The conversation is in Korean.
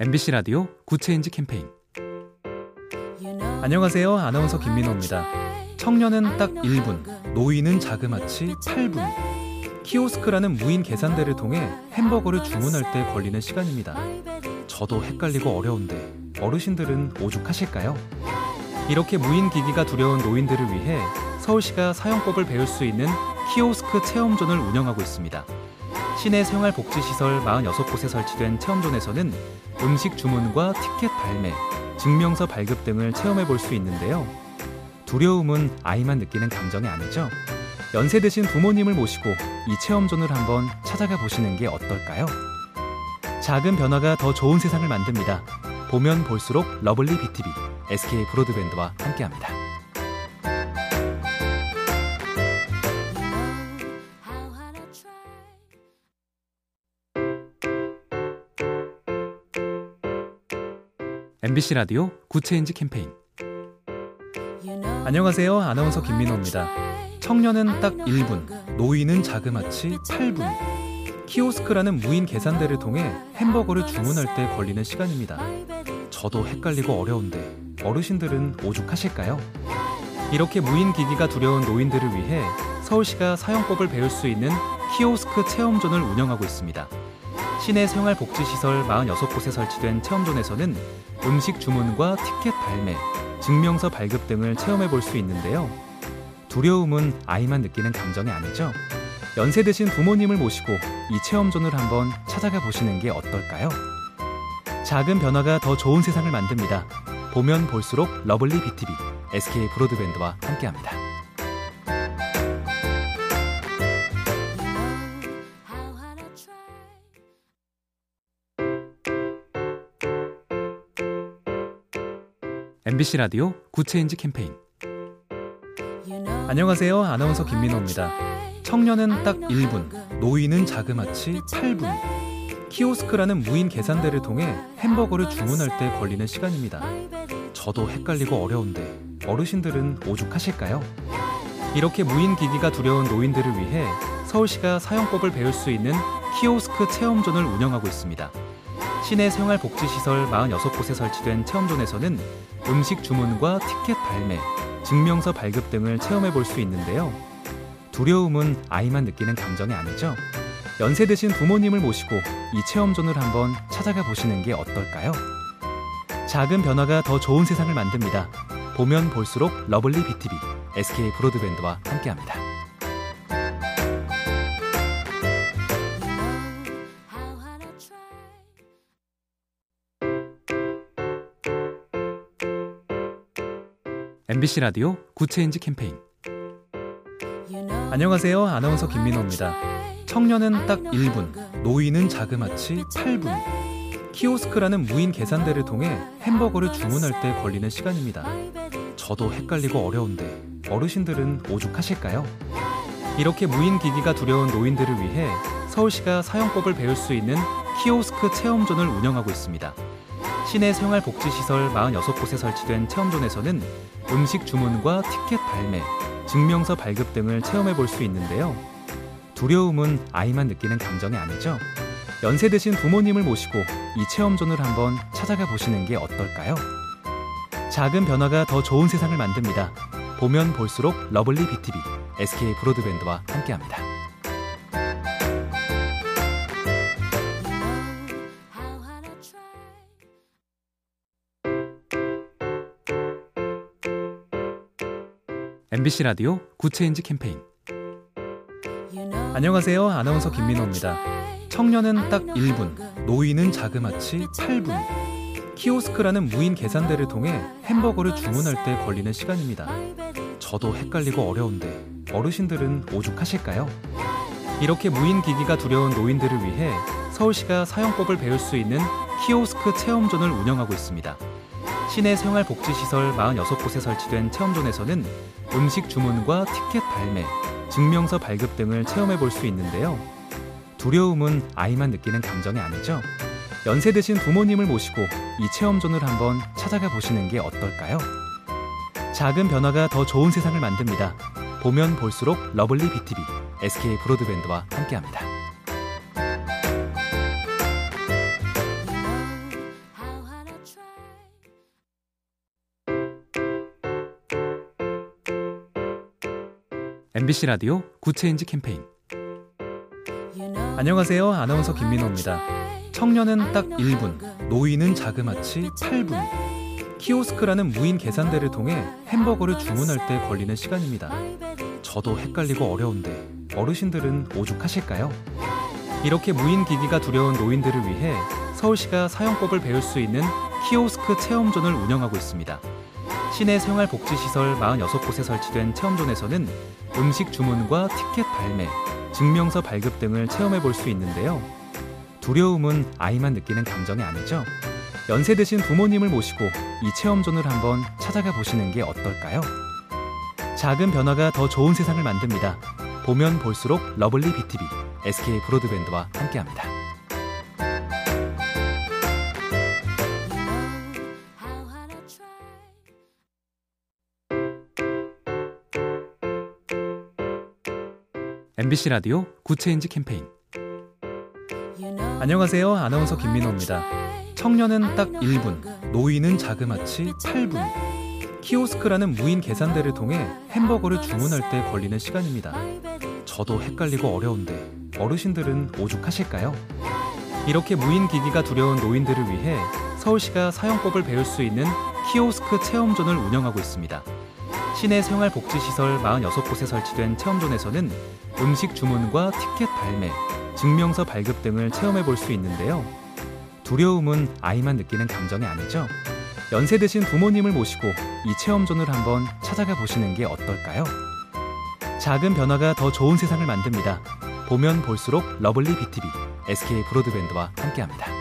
MBC 라디오 Good Change 캠페인 안녕하세요. 아나운서 김민호입니다. 청년은 딱 1분, 노인은 자그마치 8분. 키오스크라는 무인 계산대를 통해 햄버거를 주문할 때 걸리는 시간입니다. 저도 헷갈리고 어려운데 어르신들은 오죽하실까요? 이렇게 무인 기기가 두려운 노인들을 위해 서울시가 사용법을 배울 수 있는 키오스크 체험존을 운영하고 있습니다. 시내 생활복지시설 46곳에 설치된 체험존에서는 음식 주문과 티켓 발매, 증명서 발급 등을 체험해 볼 수 있는데요. 두려움은 아이만 느끼는 감정이 아니죠. 연세 드신 부모님을 모시고 이 체험존을 한번 찾아가 보시는 게 어떨까요? 작은 변화가 더 좋은 세상을 만듭니다. 보면 볼수록 러블리 BTV, SK 브로드밴드와 함께합니다. MBC 라디오 Good Change 캠페인 안녕하세요. 아나운서 김민호입니다. 청년은 딱 1분, 노인은 자그마치 8분. 키오스크라는 무인 계산대를 통해 햄버거를 주문할 때 걸리는 시간입니다. 저도 헷갈리고 어려운데 어르신들은 오죽하실까요? 이렇게 무인 기기가 두려운 노인들을 위해 서울시가 사용법을 배울 수 있는 키오스크 체험존을 운영하고 있습니다. 시내 생활복지시설 46곳에 설치된 체험존에서는 음식 주문과 티켓 발매, 증명서 발급 등을 체험해 볼 수 있는데요. 두려움은 아이만 느끼는 감정이 아니죠. 연세 드신 부모님을 모시고 이 체험존을 한번 찾아가 보시는 게 어떨까요? 작은 변화가 더 좋은 세상을 만듭니다. 보면 볼수록 러블리 BTV, SK 브로드밴드와 함께합니다. MBC 라디오 Good Change 캠페인 안녕하세요. 아나운서 김민호입니다. 청년은 딱 1분, 노인은 자그마치 8분. 키오스크라는 무인 계산대를 통해 햄버거를 주문할 때 걸리는 시간입니다. 저도 헷갈리고 어려운데 어르신들은 오죽하실까요? 이렇게 무인 기기가 두려운 노인들을 위해 서울시가 사용법을 배울 수 있는 키오스크 체험존을 운영하고 있습니다. 시내 생활복지시설 46곳에 설치된 체험존에서는 음식 주문과 티켓 발매, 증명서 발급 등을 체험해 볼 수 있는데요. 두려움은 아이만 느끼는 감정이 아니죠. 연세 드신 부모님을 모시고 이 체험존을 한번 찾아가 보시는 게 어떨까요? 작은 변화가 더 좋은 세상을 만듭니다. 보면 볼수록 lovely BTV, SK 브로드밴드와 함께합니다. MBC 라디오 Good Change 캠페인 안녕하세요. 아나운서 김민호입니다. 청년은 딱 1분, 노인은 자그마치 8분. 키오스크라는 무인 계산대를 통해 햄버거를 주문할 때 걸리는 시간입니다. 저도 헷갈리고 어려운데 어르신들은 오죽하실까요? 이렇게 무인 기기가 두려운 노인들을 위해 서울시가 사용법을 배울 수 있는 키오스크 체험존을 운영하고 있습니다. 시내 생활복지시설 46곳에 설치된 체험존에서는 음식 주문과 티켓 발매, 증명서 발급 등을 체험해 볼 수 있는데요. 두려움은 아이만 느끼는 감정이 아니죠. 연세 드신 부모님을 모시고 이 체험존을 한번 찾아가 보시는 게 어떨까요? 작은 변화가 더 좋은 세상을 만듭니다. 보면 볼수록 lovely BTV, SK 브로드밴드와 함께합니다. MBC 라디오 Good Change 캠페인 안녕하세요. 아나운서 김민호입니다. 청년은 딱 1분, 노인은 자그마치 8분. 키오스크라는 무인 계산대를 통해 햄버거를 주문할 때 걸리는 시간입니다. 저도 헷갈리고 어려운데 어르신들은 오죽하실까요? 이렇게 무인 기기가 두려운 노인들을 위해 서울시가 사용법을 배울 수 있는 키오스크 체험존을 운영하고 있습니다. 시내 생활복지시설 46곳에 설치된 체험존에서는 음식 주문과 티켓 발매, 증명서 발급 등을 체험해 볼 수 있는데요. 두려움은 아이만 느끼는 감정이 아니죠. 연세 드신 부모님을 모시고 이 체험존을 한번 찾아가 보시는 게 어떨까요? 작은 변화가 더 좋은 세상을 만듭니다. 보면 볼수록 lovely BTV, SK 브로드밴드와 함께합니다. MBC 라디오 Good Change 캠페인 안녕하세요. 아나운서 김민호입니다. 청년은 딱 1분, 노인은 자그마치 8분. 키오스크라는 무인 계산대를 통해 햄버거를 주문할 때 걸리는 시간입니다. 저도 헷갈리고 어려운데 어르신들은 오죽하실까요? 이렇게 무인 기기가 두려운 노인들을 위해 서울시가 사용법을 배울 수 있는 키오스크 체험존을 운영하고 있습니다. 시내 생활복지시설 46곳에 설치된 체험존에서는 음식 주문과 티켓 발매, 증명서 발급 등을 체험해 볼 수 있는데요. 두려움은 아이만 느끼는 감정이 아니죠. 연세 드신 부모님을 모시고 이 체험존을 한번 찾아가 보시는 게 어떨까요? 작은 변화가 더 좋은 세상을 만듭니다. 보면 볼수록 lovely BTV, SK 브로드밴드와 함께합니다. MBC 라디오 Good Change 캠페인 안녕하세요. 아나운서 김민호입니다. 청년은 딱 1분, 노인은 자그마치 8분. 키오스크라는 무인 계산대를 통해 햄버거를 주문할 때 걸리는 시간입니다. 저도 헷갈리고 어려운데 어르신들은 오죽하실까요? 이렇게 무인 기기가 두려운 노인들을 위해 서울시가 사용법을 배울 수 있는 키오스크 체험존을 운영하고 있습니다. 시내 생활복지시설 46곳에 설치된 체험존에서는 음식 주문과 티켓 발매, 증명서 발급 등을 체험해 볼 수 있는데요. 두려움은 아이만 느끼는 감정이 아니죠. 연세 드신 부모님을 모시고 이 체험존을 한번 찾아가 보시는 게 어떨까요? 작은 변화가 더 좋은 세상을 만듭니다. 보면 볼수록 lovely BTV, SK 브로드밴드와 함께합니다.